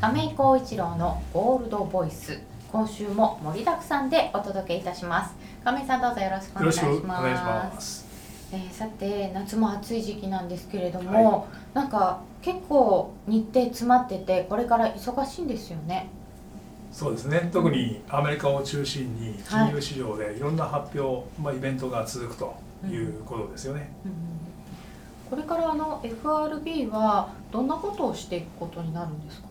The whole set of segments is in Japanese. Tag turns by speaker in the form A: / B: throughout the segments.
A: 亀井光一郎のゴールドボイス。今週も盛りだくさんでお届けいたします。亀井さんどうぞよろしくお願いします。えー、さて夏も暑い時期なんですけれども、はい、なんか結構日程詰まっててこれから忙しいんですよね。
B: そうですね。特にアメリカを中心に金融市場でいろんな発表、はい、まあ、イベントが続くということですよね、うんうん。
A: これからあの FRB はどんなことをしていくことになるんですか、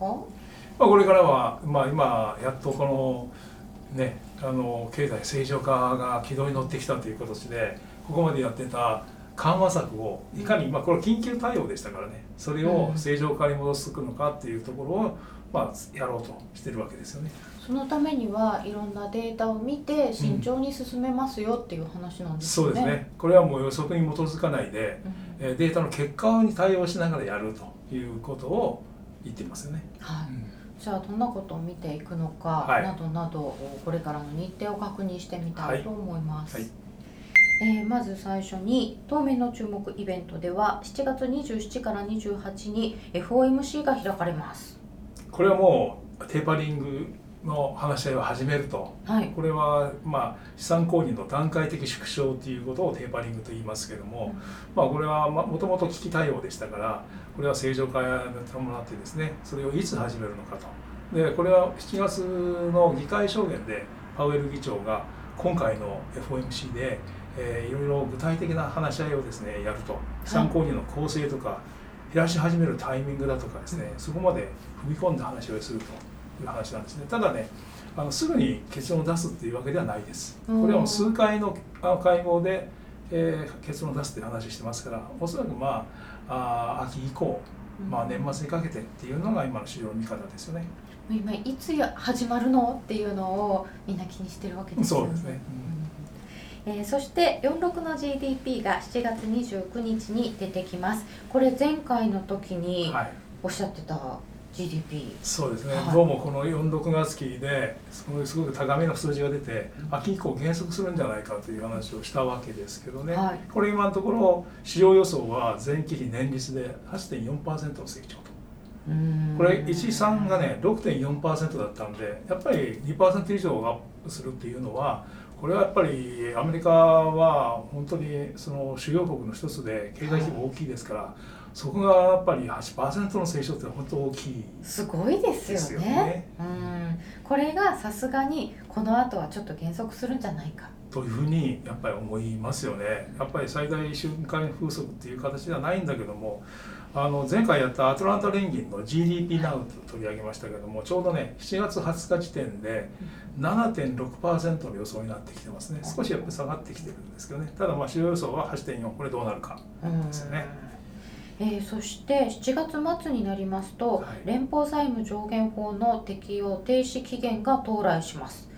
A: ま
B: あ、これからは、まあ、今やっとこのねあの経済正常化が軌道に乗ってきたという形でここまでやってた緩和策をいかに、まあ、これ緊急対応でしたからねそれを正常化に戻すのかっていうところを、まあ、やろうとしてるわけですよね。
A: そのためにはいろんなデータを見て慎重に進めますよっていう話なんです
B: ね、うん、そうですね。これはもう予測に基づかないで、うん、データの結果に対応しながらやるということを言っていますよね。
A: はい、うんじゃあどんなことを見ていくのか、はい、などなどこれからの日程を確認してみたいと思います。はい。はいえー、まず最初に当面の注目イベントでは7月27から28に FOMC が開かれます。
B: これはもうテーパリングの話し合いを始めると、はい、これはまあ資産購入の段階的縮小ということをテーパリングと言いますけども、うん、まあこれはもともと危機対応でしたからこれは正常化に伴ってですねそれをいつ始めるのかと。でこれは7月の議会証言でパウエル議長が今回の FOMC でえー、いろいろ具体的な話し合いをですねやると。資産購入の構成とか減らし始めるタイミングだとかですね、そこまで踏み込んだ話をするという話なんですね。ただねあのすぐに結論を出すっていうわけではないです。これはもう数回の会合で、えー、結論を出すっていう話してますからおそらくまああ秋以降、まあ、年末にかけてっていうのが今の市場の見方ですよね。
A: 今いつ始まるのっていうのをみんな気にしてるわけですよ
B: ね。そうですね、うん。
A: えー、そして46の GDP が7月29日に出てきます。これ前回の時におっしゃってた GDP、はい、
B: そうですね、はい、どうもこの46月期ですごいすごく高めの数字が出て秋以降減速するんじゃないかという話をしたわけですけどね、はい、これ今のところ市場予想は前期比年率で8.4%の成長と。これ13がね6.4%だったんでやっぱり2%以上アップするっていうのはこれはやっぱりアメリカは本当にその主要国の一つで経済規模大きいですから、はい、そこがやっぱり8%の成長って本当大きい
A: すごいですよね。うんこれがさすがにこの後はちょっと減速するんじゃないか
B: というふうにやっぱり思いますよね。やっぱり最大瞬間風速っていう形ではないんだけどもあの前回やったアトランタ連銀の GDP Now と取り上げましたけどもちょうどね7月20日時点で7.6%の予想になってきてますね少しやっぱり下がってきてるんですけどねただまあ主要予想は8.4これどうなるかですよね。
A: えー、そして7月末になりますと、はい、連邦債務上限法の適用停止期限が到来します。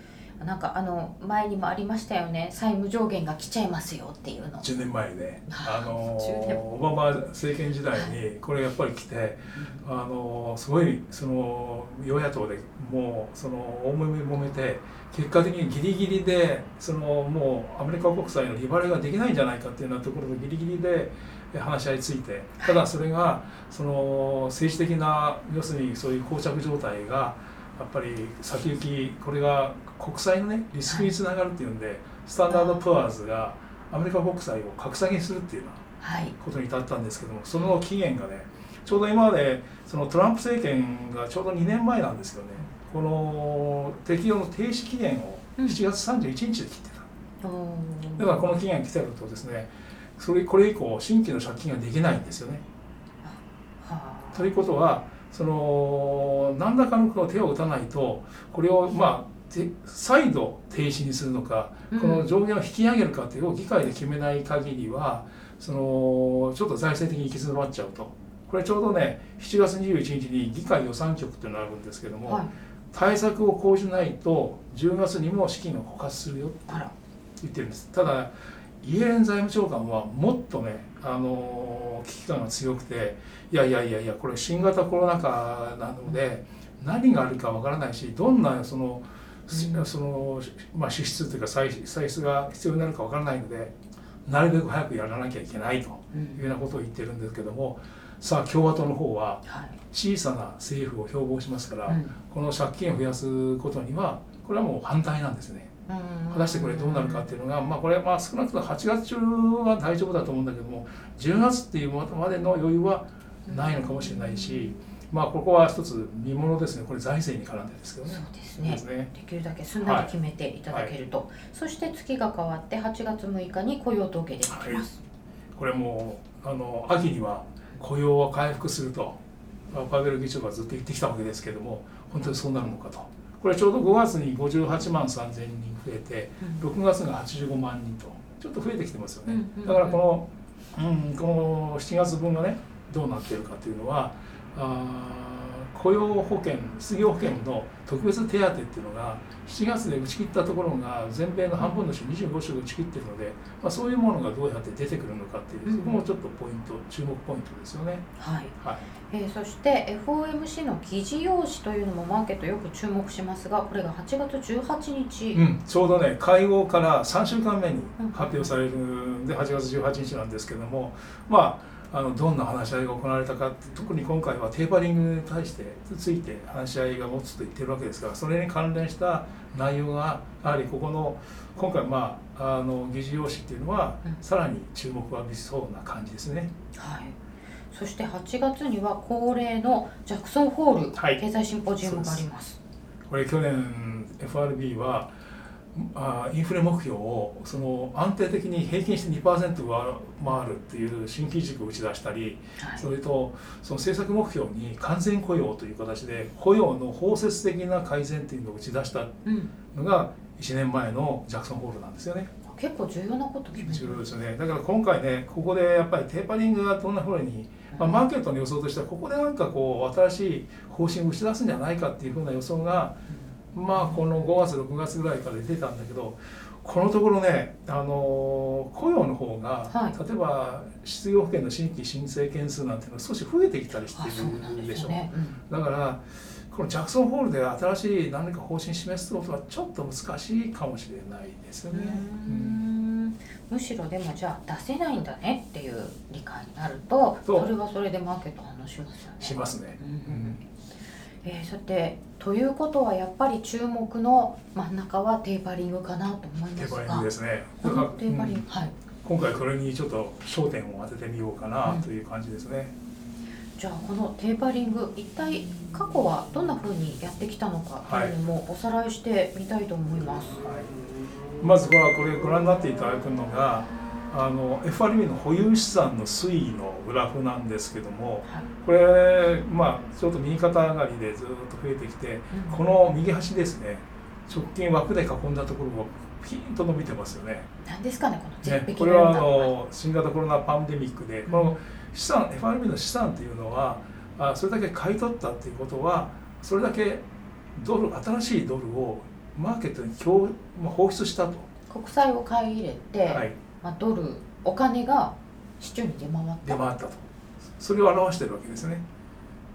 A: なんかあの前にもありましたよね。債務上限が来ちゃいますよっていうの。
B: 10年前ね。あのオバマ政権時代にこれやっぱり来てあのすごいその与野党でもうその大もめ揉めて結果的にギリギリでそのもうアメリカ国債の利払いができないんじゃないかっていうようなところでギリギリで話し合いついてただそれがその政治的な要するにそういう膠着状態がやっぱり先行きこれが国債のねリスクにつながるっていうんで、スタンダード・プアーズがアメリカ国債を格下げするっていうようなことに至ったんですけども、その期限がねちょうど今までそのトランプ政権がちょうど2年前なんですよね。この適用の停止期限を7月31日で切ってた、うん、だからこの期限が来てるとですねそれこれ以降新規の借金ができないんですよね。ということはその何らかの手を打たないとこれをまあ再度停止にするのか、この上限を引き上げるかっていうのを議会で決めない限りはそのちょっと財政的に行き詰まっちゃうと。これちょうどね7月21日に議会予算局っていうのがあるんですけども、はい、対策を講じないと10月にも資金が枯渇するよって言ってるんです。ただイエレン財務長官はもっとね、あの危機感が強くていやいやいやいやこれ新型コロナ禍なので何があるかわからないしどんなそのその、まあ、支出というか歳歳出が必要になるかわからないのでなるべく早くやらなきゃいけないというようなことを言ってるんですけどもさあ共和党の方は小さな政府を標榜しますから、はい、この借金を増やすことにはこれはもう反対なんですね。果たしてこれどうなるかっていうのが、まあ、これまあ少なくとも8月中は大丈夫だと思うんだけども10月っていうまでの余裕はないのかもしれないし。まあここは一つ見ものですね。これ財政に絡んでですけどね。
A: そうですね。できるだけすんなり決めていただけると、はいはい、そして月が変わって8月6日に雇用統計出てきます。はい、
B: これもあの秋には雇用は回復すると、パウエル議長がずっと言ってきたわけですけれども、本当にそうなるのかと。これちょうど5月に58万3千人増えて、6月が85万人とちょっと増えてきてますよね。だからこの、うん、この7月分がねどうなっているかというのはあ雇用保険失業保険の特別手当っていうのが7月で打ち切ったところが全米の半分の州25州打ち切ってるので、まあ、そういうものがどうやって出てくるのかっていうそこもちょっとポイント注目ポイントですよね。
A: はい、はい。えー、そして FOMC の議事要旨というのもマーケットよく注目しますがこれが8月18日、
B: うん、ちょうどね会合から3週間目に発表されるんで8月18日なんですけどもまああのどんな話し合いが行われたか特に今回はテーパリングに対してついて話し合いが持つと言ってるわけですからそれに関連した内容がやはりここの今回まああの議事要旨っていうのは、さらに注目を浴びそうな感じですね。
A: はいそして8月には恒例のジャクソンホール、経済シンポジウムがあります。
B: これ去年 FRB はあインフレ目標をその安定的に平均して2%回るっていう新規軸を打ち出したり、はい、それとその政策目標に完全雇用という形で雇用の包摂的な改善っていうのを打ち出したのが1年前のジャクソンホールなんですよね。
A: 結構重要なこと
B: 重要ですよね。だから今回ねここでやっぱりテーパリングがどんなふうに、まあ、マーケットの予想としてはここでなんかこう新しい方針を打ち出すんじゃないかっていうふうな予想が、うんまあこの5月6月ぐらいから出たんだけどこのところね、あの雇用の方が、はい、例えば失業保険の新規申請件数なんていうのは少し増えてきたりしてるでしょう、ね。うん、だからこのジャクソンホールで新しい何か方針示すことはちょっと難しいかもしれないですよね。
A: むしろでもじゃあ出せないんだねっていう理解になるとそれはそれでマーケット反応しますよね。
B: しますね。うん、うん
A: えー、さてということはやっぱり注目の真ん中はテーパリングかなと思いますが。テーパリングですね。テーパリング、はい。
B: 今回これにちょっと焦点を当ててみようかなという感じですね、
A: うん、じゃあこのテーパリング一体過去はどんなふうにやってきたのかというのもおさらいしてみたいと思います、はい、
B: まずはこれご覧になっていただくのがあの FRB の保有資産の推移のグラフなんですけども、はい、これまあちょっと右肩上がりでずっと増えてきて、うん、この右端ですね直近枠で囲んだところもピンと伸びてますよね。
A: 何ですかねこの
B: ね、これはあの新型コロナパンデミックで、うん、この資産 FRB の資産っていうのはあそれだけ買い取ったっていうことはそれだけドル新しいドルをマーケットにまあ、放出したと。
A: 国債を買い入れて、はいまあ、ドルお金が市中に出回った。
B: 出回ったと。それを表してるわけですね。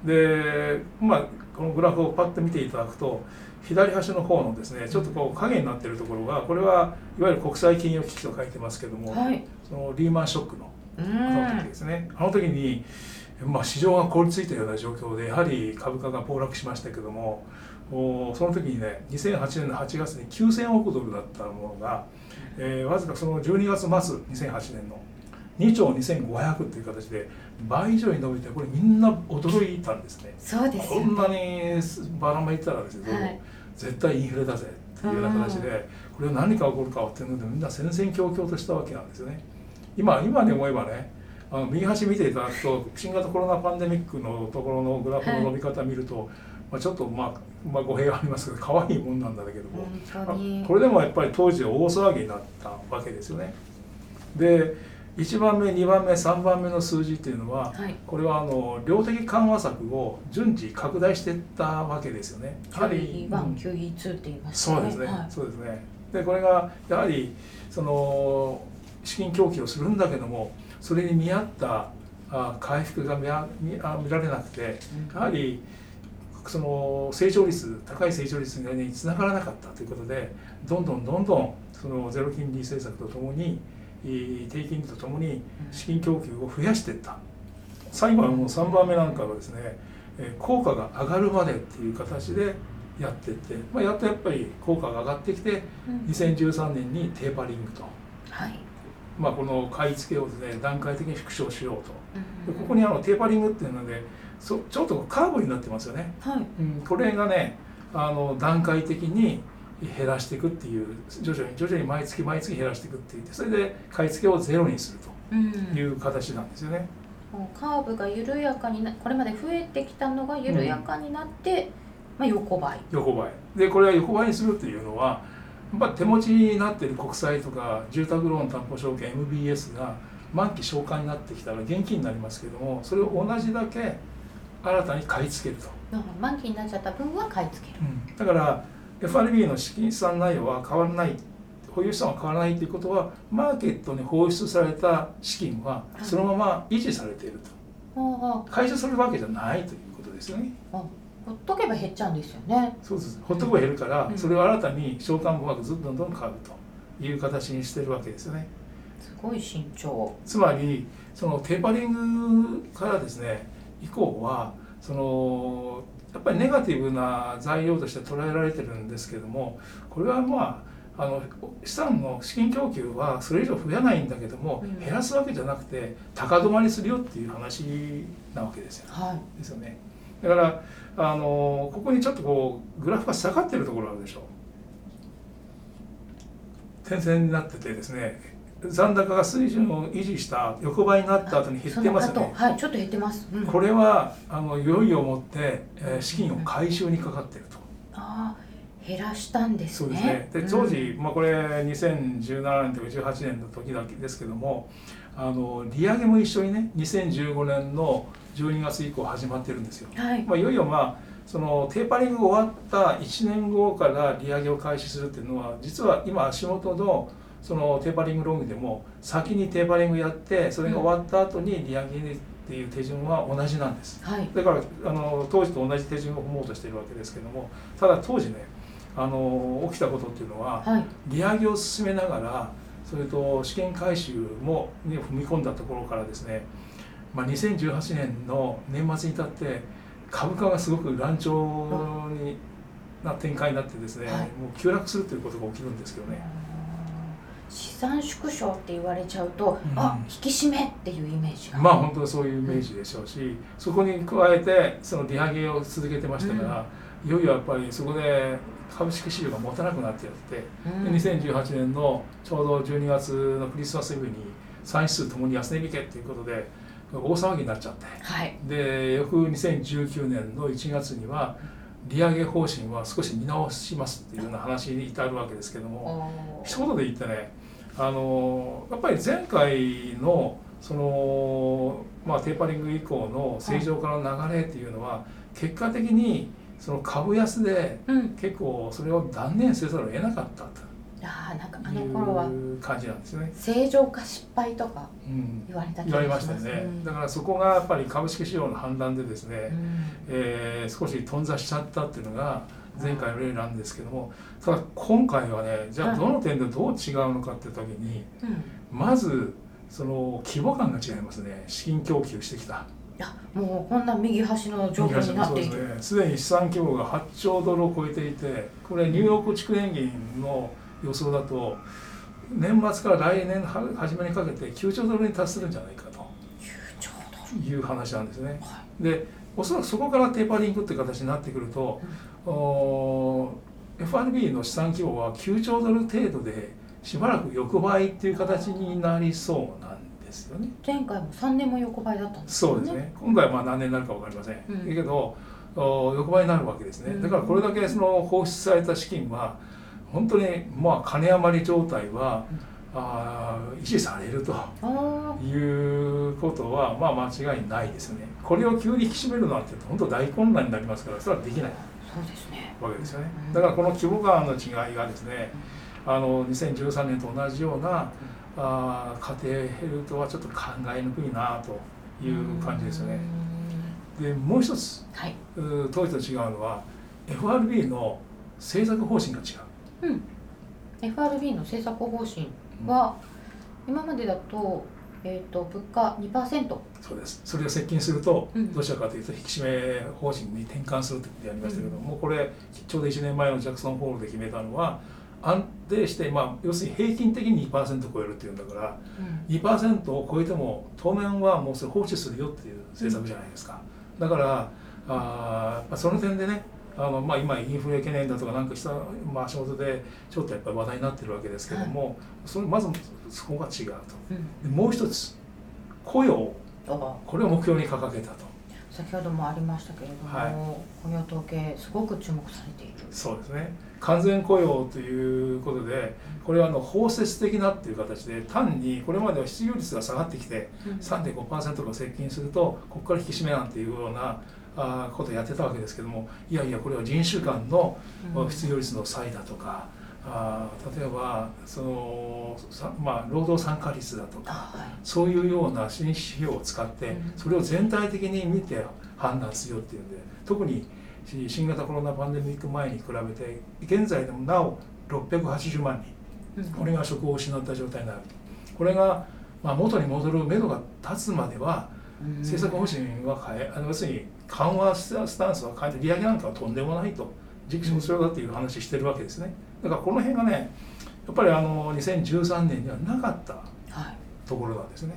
B: でまあこのグラフをパッと見ていただくと左端の方のですねちょっとこう影になってるところがこれはいわゆる国際金融危機と書いてますけども、はい、そのリーマンショックのあの時ですね。あの時に、まあ、市場が凍りついたような状況でやはり株価が暴落しましたけどもその時にね2008年の8月に9000億ドルだったものがえー、わずかその12月末2008年の2兆2500っていう形で倍以上に伸びてこれみんな驚いたんですね。
A: そうです、
B: ね、こんなにばらまいたらですね、はい、絶対インフレだぜっていうような形でこれは何か起こるかっていうのでみんな戦々恐々としたわけなんですよね。今今で思えばねあの右端見ていただくと新型コロナパンデミックのところのグラフの伸び方を見ると、はい。まあ、ちょっと、まあ、まあ語弊がありますけど可愛いもんなんだけどもこれでもやっぱり当時大騒ぎになったわけですよね。で1番目2番目3番目の数字っていうのは、はい、これはあの量的緩和策を順次拡大していったわけですよね。
A: やはり Q2 って言いま
B: すね。そうですね。はい、そうですね。でこれがやはりその資金供給をするんだけどもそれに見合ったあ回復が見あ見られなくてやはり、うんその成長率高い成長率につながらなかったということでどんどんどんどんそのゼロ金利政策とともに低金利とともに資金供給を増やしていった。最後はもう3番目なんかはですね、えー、効果が上がるまでっていう形でやっていって、まあ、やっとやっぱり効果が上がってきて、うん、2013年にテーパリングと、はい。まあ、この買い付けをですね段階的に縮小しようと、うん、ここにあのテーパリングっていうのでそちょっとカーブになってますよね、はい。うん、これがねあの段階的に減らしていくっていう徐々に徐々に毎月毎月減らしていくっていってそれで買い付けをゼロにするという形なんですよね。
A: うん、カーブが緩やかになこれまで増えてきたのが緩やかになって、まあ、横ばい。
B: 横ばい。でこれは横ばいにするっていうのはやっぱ手持ちになってる国債とか住宅ローン担保証券 MBS が満期償還になってきたら現金になりますけどもそれを同じだけ新たに買い付けると
A: 満期になっちゃった分は買い付ける、
B: うん、だから FRB の資金資産内容は変わらない保有資産は変わらないということはマーケットに放出された資金はそのまま維持されていると、はい、回収するわけじゃないということですよね。
A: ほっとけば減っちゃうんですよね。
B: そうです。ほっとけば減るから、うん、それを新たに償還分がずっとどんどん変わるという形にしてるわけですよね。
A: すごい慎重。
B: つまりそのテーパリングからですね以降はそのやっぱりネガティブな材料として捉えられてるんですけどもこれはまああの資産の資金供給はそれ以上増やないんだけども、うん、減らすわけじゃなくて高止まりするよっていう話なわけですよ。はい、ですよね。だからあのここにちょっとこうグラフが下がってるところあるでしょう点線になっててですね残高が水準を維持した横ばいになった後に減ってますよね。
A: はいちょっと減ってます、
B: うん、これはあのいよいよもって、えー、資金を回収にかかっていると、
A: ああ減らしたんです
B: ね。そうですね。で当時、うん、まあ、これ2017年とか18年の時だけですけどもあの利上げも一緒にね2015年の12月以降始まってるんですよ。はい。まあ、いよいよまあそのテーパリング終わった1年後から利上げを開始するっていうのは実は今足元のそのテーパリングロングでも先にテーパリングやってそれが終わった後に利上げっていう手順は同じなんです、はい、だからあの当時と同じ手順を踏もうとしているわけですけどもただ当時ねあの起きたことっていうのは、はい、利上げを進めながらそれと試験回収もに踏み込んだところからですねまあ、2018年の年末に至って株価がすごく乱調にな展開になってですね、はい、もう急落するということが起きるんですけどね。
A: 資産縮小って言われちゃうと、うん、あ引き締めっていうイメージが。
B: まあ本当そういうイメージでしょうし、うん、そこに加えてその利上げを続けてましたから、うん、いよいよやっぱりそこで株式市場が持たなくなってやって、うん、2018年のちょうど12月のクリスマスイブに産指数ともに安値引けっていうことで大騒ぎになっちゃって、はい、で翌2019年の1月には利上げ方針は少し見直しますっていうような話に至るわけですけども一言で言ってねあのやっぱり前回のその、まあ、テーパリング以降の正常化の流れっていうのは、結果的にその株安で結構それを断念せざるを得なかったと。
A: あなんかあの頃は
B: 感じなんですね。
A: 正常化失敗とか言われた
B: うん、言われましたよね、うん、だからそこがやっぱり株式市場の判断でですね、うん、えー、少し頓挫しちゃったっていうのが前回の例なんですけどもただ今回はねじゃあどの点でどう違うのかって時に、まずその規模感が違いますね。資金供給してきた。
A: いやもうこんな右端の状況になっている。
B: すで、ね、に資産規模が8兆ドルを超えていてこれニューヨーク地区連銀の予想だと年末から来年初めにかけて9兆ドルに達するんじゃないかという話なんですね。はい、でおそらくそこからテーパリングっていう形になってくると、うん、FRB の資産規模は9兆ドル程度でしばらく横ばいっていう形になりそうなんですよね。
A: 前回も3年も横ばいだったんです
B: ね。そうですね。今回はまあ何年になるか分かりません。うん、だけど横ばいになるわけですね。だからこれだけその放出された資金は本当にまあ金余り状態は、あ維持されるということはまあ間違いないですよね。これを急に引き締めるなんて本当大混乱になりますからそれはできない
A: そうですね
B: わけですよね。だからこの規模感の違いがですねあの2013年と同じようなあ家庭減るとはちょっと考えにくいなという感じですよね。でもう一つ、はい、当時と違うのは FRB の政策方針が違う。
A: うん、FRB の政策方針は、今までだとえーと、物価2%
B: そうです。それを接近すると、どちらかというと引き締め方針に転換するということやりましたけど、うん、もうこれちょうど1年前のジャクソンホールで決めたのは安定して、まあ、要するに平均的に2%超えるっていうんだから、うん、2%を超えても当面はもうそれ放置するよっていう政策じゃないですか。だからあその点でねあのまあ、今インフレ懸念だとかなんかした、まあ、仕事でちょっとやっぱり話題になってるわけですけども、はい、それまずそこが違うと、うん、もう一つ雇用。これを目標に掲げたと。
A: 先ほどもありましたけれども、はい、雇用統計すごく注目されている。
B: そうですね。完全雇用ということでこれはあの包摂的なっていう形で単にこれまでは失業率が下がってきて3.5%が接近するとここから引き締めなんていうようなあことをやってたわけですけどもいやいやこれは人種間の失業率の差異だとか、うん、あ例えばそのまあ、労働参加率だとか、はい、そういうような新指標を使ってそれを全体的に見て判断しようっていうんで特に新型コロナパンデミック前に比べて現在でもなお680万人これが職を失った状態になるこれが、まあ、元に戻るめどが立つまでは政策方針は変えあの要するに緩和スタンスは変えて利上げなんかはとんでもないと。時期尚早だっていう話してるわけですね。だからこの辺がねやっぱりあの2013年にはなかったところなんですね、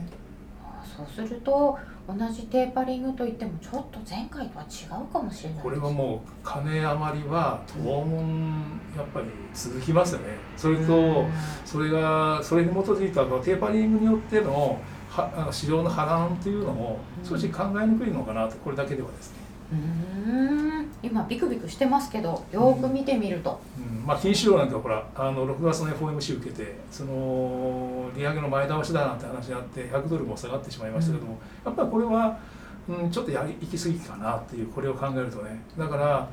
A: はい、そうすると同じテーパリングといってもちょっと前回とは違うかもしれない
B: これはもう金余りは当分やっぱり続きますよね。それとそれがそれに基づいたテーパリングによってのは市場の波乱というのも少し考えにくいのかなとこれだけではですね。
A: うん。今ビクビクしてますけどよく見てみると、
B: うん、うん、まあ、金市場なんかほらあの6月の FOMC 受けてその利上げの前倒しだなんて話があって100ドルも下がってしまいましたけども、うん、やっぱりこれは、うん、ちょっとやり行き過ぎかなっていうこれを考えるとね。だから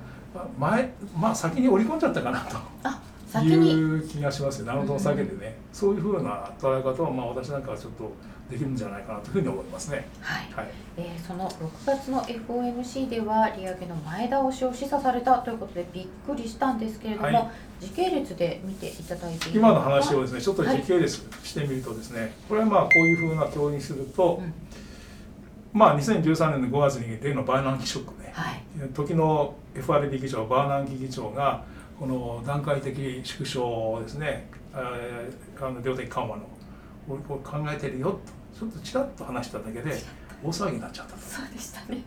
B: 前、まあ、先に織り込んじゃったかなと。
A: あ
B: いう気がしますよ、なるほど避けてね、そういうふうな捉え方を、まあ、私なんかはちょっとできるんじゃないかなというふうに思いますね。
A: はい。はい、えー、その6月の FOMC では利上げの前倒しを示唆されたということでびっくりしたんですけれども、はい、時系列で見ていただいて
B: 今の話をですねちょっと時系列してみるとですね、はい、これはまあこういうふうな表にすると、うん、まあ2013年の5月に例のバーナンキショックね、はい、時の FRB 議長バーナンキ議長がこの段階的縮小ですね、あの量的緩和のを考えてるよと。ちょっとちらっと話しただけで大騒ぎになっちゃったと。
A: そうでしたね。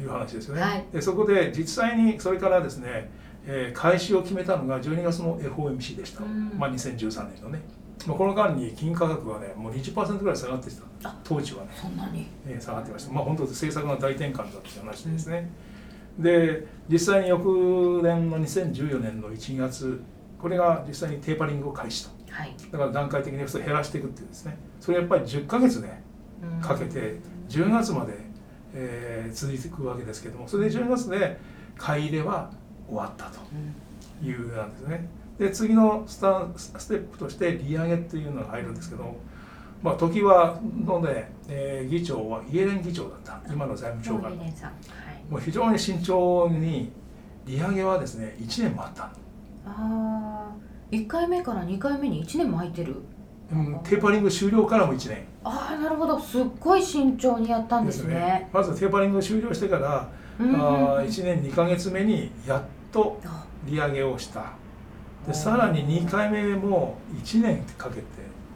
B: いう話ですよね。はい、でそこで実際にそれからですね、えー、開始を決めたのが12月の FOMC でした、まあ、2013年のね。まあ、この間に金価格はねもう20%ぐらい下がってた当時はね。
A: そんなに、
B: えー、下がってました。まあ本当政策の大転換だっていう話ですね、うん、で実際に翌年の2014年の1月これが実際にテーパリングを開始とはい、だから段階的に減らしていくっていうですね。それやっぱり10か月ねかけて10月まで、えー、続いていくわけですけどもそれで10月で買い入れは終わったというなんですね。で次のスタステップとして利上げっていうのが入るんですけど、まあ、時はのね、えー、議長はイエレン議長だった。今の財務長官、はい、もう非常に慎重に利上げはですね1年待ったあ
A: あ1回目から2回目に1年も空いてる、
B: うん、テーパリング終了からも1年。
A: ああなるほど。すっごい慎重にやったんですね、ね、
B: まずテーパリング終了してから、うんうん、あ1年2か月目にやっと利上げをした。でさらに2回目も1年かけて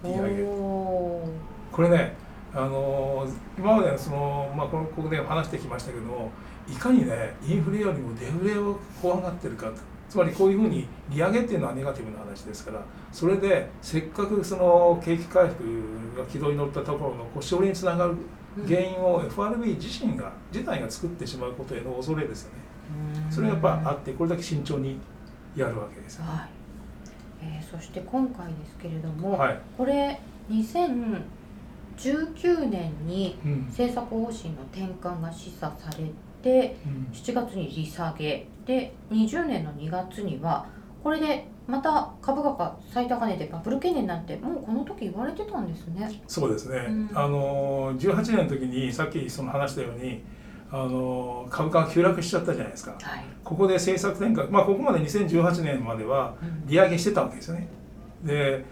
B: 利上げ。これねあの今までその、まあ、このここで話してきましたけどもいかにねインフレよりもデフレを怖がってるかとつまりこういうふうに利上げっていうのはネガティブな話ですからそれでせっかくその景気回復が軌道に乗ったところの腰折りにつながる原因を FRB 自身が自体が作ってしまうことへの恐れですよね。それがやっぱあってこれだけ慎重にやるわけです、はい。
A: えー、そして今回ですけれども、はい、これ2019年に政策方針の転換が示唆されて、うん、7月に利下げで20年の2月にはこれでまた株価が最高値でバブル懸念なんてもうこの時言われてたんですね。
B: そうですね、うん、あの18年の時にさっきその話したようにあの株価が急落しちゃったじゃないですか、はい、ここで政策転換、まあ、ここまで2018年までは利上げしてたわけですよね。で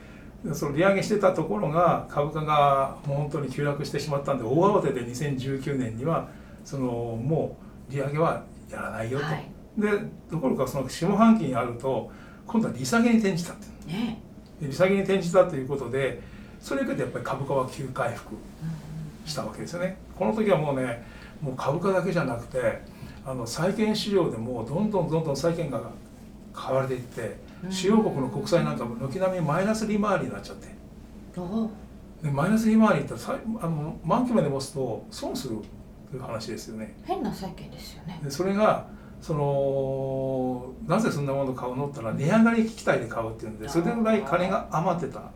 B: その利上げしてたところが株価がもう本当に急落してしまったんで大慌てで2019年にはそのもう利上げはやらないよと、はい、でところがその下半期にあると今度は利下げに転じたって、ね、利下げに転じたということでそれを受けてやっぱり株価は急回復したわけですよね。この時はもうねもう株価だけじゃなくてあの債券市場でもどんどんどんどん債券が買われていって主要国の国債なんかも軒並みマイナス利回りになっちゃって。でマイナス利回りってあの満期まで持つと損するという話ですよね。
A: 変な債券ですよね。
B: でそれがそのなぜそんなものを買うのってのは値上がり期待で買うっていうんでそれぐらい金が余ってた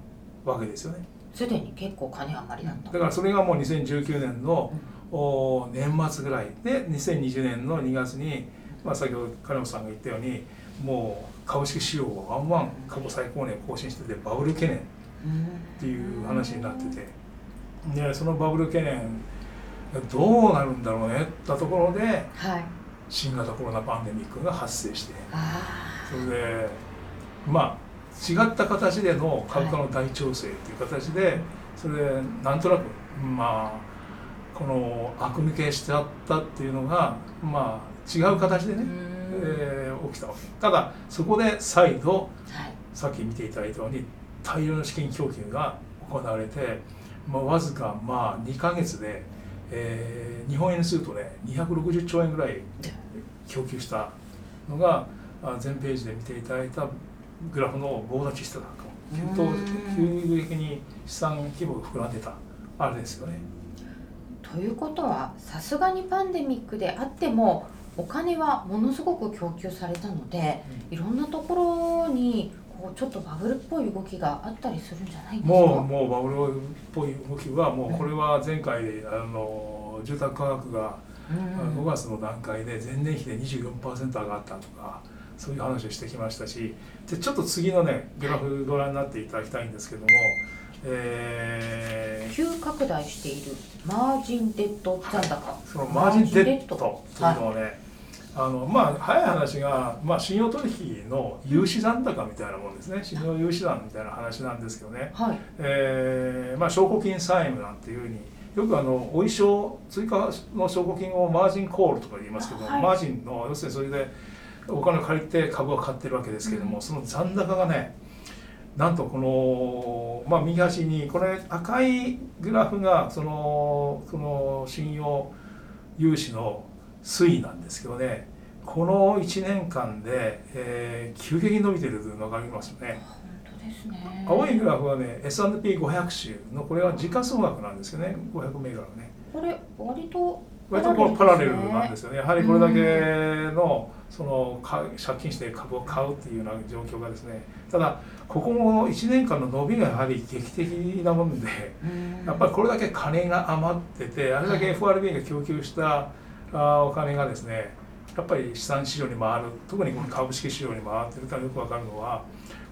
B: わけですよね。
A: すでに結構金余りだった
B: だからそれがもう2019年の、うん、お年末ぐらいで2020年の2月に、まあ、先ほど金本さんが言ったようにもう株式市場がワンワン過去最高値を更新しててバブル懸念っていう話になってて。でそのバブル懸念がどうなるんだろうねったところで、はい、新型コロナパンデミックが発生して。それでまあ違った形での株価の大調整っていう形で、それでなんとなくまあこの悪抜けしちゃったっていうのがまあ違う形でね、えー、起きたわけ。ただそこで再度、はい、さっき見ていただいたように大量の資金供給が行われて、まあ、わずかまあ2か月で、えー、日本円にするとね260兆円ぐらい供給したのが全ページで見ていただいたグラフのボーダチストなんかも急激に資産規模が膨らんでたあれですよね。
A: ということはさすがにパンデミックであってもお金はものすごく供給されたので、うん、いろんなところにこうちょっとバブルっぽい動きがあったりするんじゃないですか。
B: もうもうバブルっぽい動きはもうこれは前回で、あの住宅価格が5月の段階で前年比で24%上がったとか。そういう話をしてきましたしでちょっと次のねグラフご覧になっていただきたいんですけども、
A: えー、急拡大しているマージンデッド残高。
B: そのマージンデッドというのをね、はい、あのまあ早い話が、まあ、信用取引の融資残高みたいなもんですね。信用融資残みたいな話なんですけどね、はい。えーまあ、証拠金債務なんていうふうによくあのお衣装追加の証拠金をマージンコールとか言いますけど、はい、マージンの要するにそれでお金を借りて株を買ってるわけですけども、その残高がねなんとこの、まあ、右端にこれ赤いグラフがそのその信用融資の推移なんですけどねこの1年間で、えー、急激に伸びてるのが分かりますよね。ね。青いグラフはね S&P500 種のこれは時価総額なんですよね。500銘柄ね。
A: これ割と
B: 割とこのパラレルなんですよね。やはりこれだけのその借金して株を買うっていうような状況がですねただここも1年間の伸びがやはり劇的なもんでやっぱりこれだけ金が余っててあれだけ FRB が供給したお金がですねやっぱり資産市場に回る。特にこの株式市場に回ってるからよく分かるのは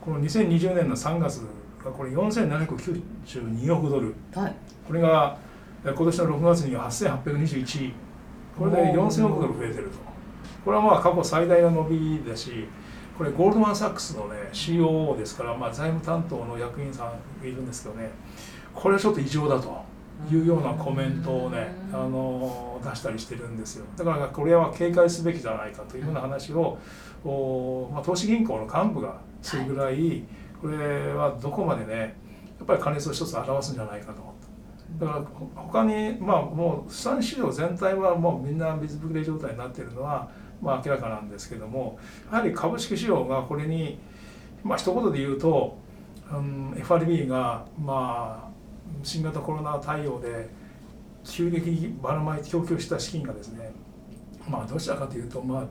B: この2020年の3月がこれ4792億ドル、はい、これが今年の6月には8821これで4000億ドル増えてると。これはまあ過去最大の伸びだしこれゴールドマン・サックスのね COO ですから、まあ、財務担当の役員さんがいるんですけどねこれはちょっと異常だというようなコメントをねあの出したりしてるんですよ。だからこれは警戒すべきじゃないかというような話を、おまあ、投資銀行の幹部がするぐらい、これはどこまでねやっぱり加熱を一つ表すんじゃないかとだから他にまあもう資産市場全体はもうみんな水ぶくれ状態になっているのはまあ明らかなんですけどもやはり株式市場がこれにまあ一言で言うと、うん、FRB がまあ新型コロナ対応で急激にばらまいて供給した資金がですねまあどちらかというとまあ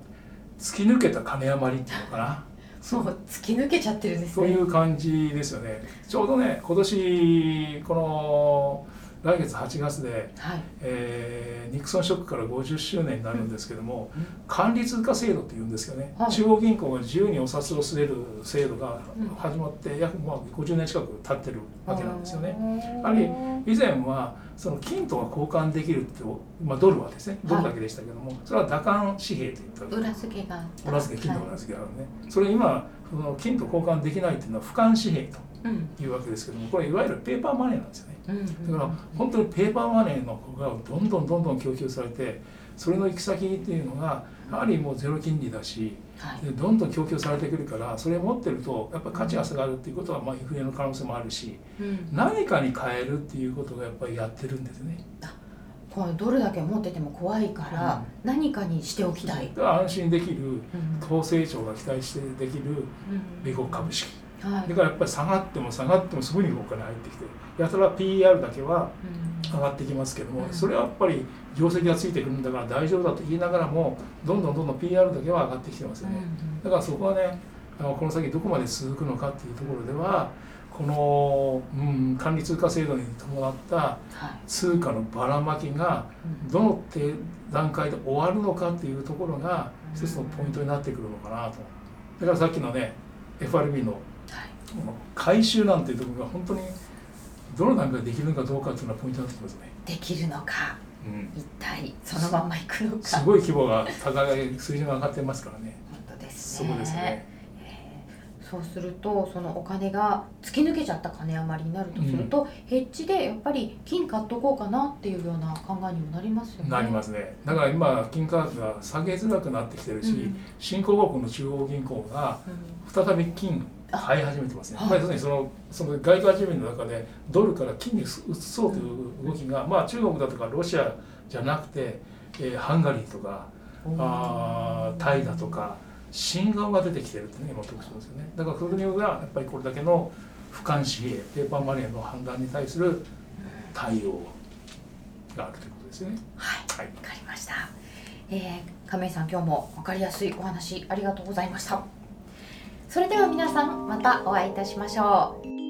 B: 突き抜けた金余りっていうのかな。
A: そう突き抜けちゃってるんですね。
B: そういう感じですよね。ちょうどね今年この来月8月で、はい、えー、ニクソンショックから50周年になるんですけども、うん、管理通貨制度っていうんですけどね、はい、中央銀行が自由にお札を据える制度が始まって約まあ50年近く経ってるわけなんですよね。やはり以前はその金とは交換できるって、まあ、ドルはですねドルだけでしたけども、はい、それは打艦紙幣といった
A: 裏付けが
B: 裏付け金の裏付けがあるね、それ今その金と交換できないっていうのは俯瞰紙幣と。いうわけですけどもこれいわゆるペーパーマネーなんですよね。だから本当にペーパーマネーの方がどんどんどんどん供給されてそれの行き先っていうのがやはりもうゼロ金利だし、はい、でどんどん供給されてくるからそれを持ってるとやっぱり価値が下がるっていうことはまあインフレの可能性もあるし、うん、何かに変えるっていうことがやっぱりやってるんですね。
A: このドルだけ持ってても怖いから、何かにしておきたい、
B: 安心できる高成長が期待してできる米国株式、はい、だからやっぱり下がっても下がってもすぐにお金入ってきてやたら PER だけは上がってきますけども、それはやっぱり業績がついてくるんだから大丈夫だと言いながらもどんどんどんどん PR だけは上がってきてますよね、だからそこはねあのこの先どこまで続くのかっていうところではこの、うん、管理通貨制度に伴った通貨のばらまきがどの段階で終わるのかっていうところが一つのポイントになってくるのかなと。だからさっきのね FRB の回収なんていうところが本当にどの段階でできるのかどうかっていうのはポイントになってきますね。
A: できるのか、うん、一体そのままいくのか
B: すごい規模が高い水準が上がってますからね。
A: 本当ですね。そうですね。そうするとそのお金が突き抜けちゃった金余りになるとすると、うん、ヘッジでやっぱり金買っとこうかなっていうような考えにもなりますよね。
B: なりますね。だから今金価格が下げづらくなってきてるし、うん、新興国の中央銀行が再び金買い始めてますね。まあ、要するにそのその外貨準備の中でドルから金に移そうという動きが、まあ中国だとかロシアじゃなくて、えー、ハンガリーとかあタイだとか新顔が出てきてるっていうのが特徴ですよね。だからフルニューがやっぱりこれだけの俯瞰視ペーパーマネーの判断に対する対応があるということですね。
A: はい、はい、分かりました。えー、亀井さん今日も分かりやすいお話ありがとうございました。それでは皆さんまたお会いいたしましょう。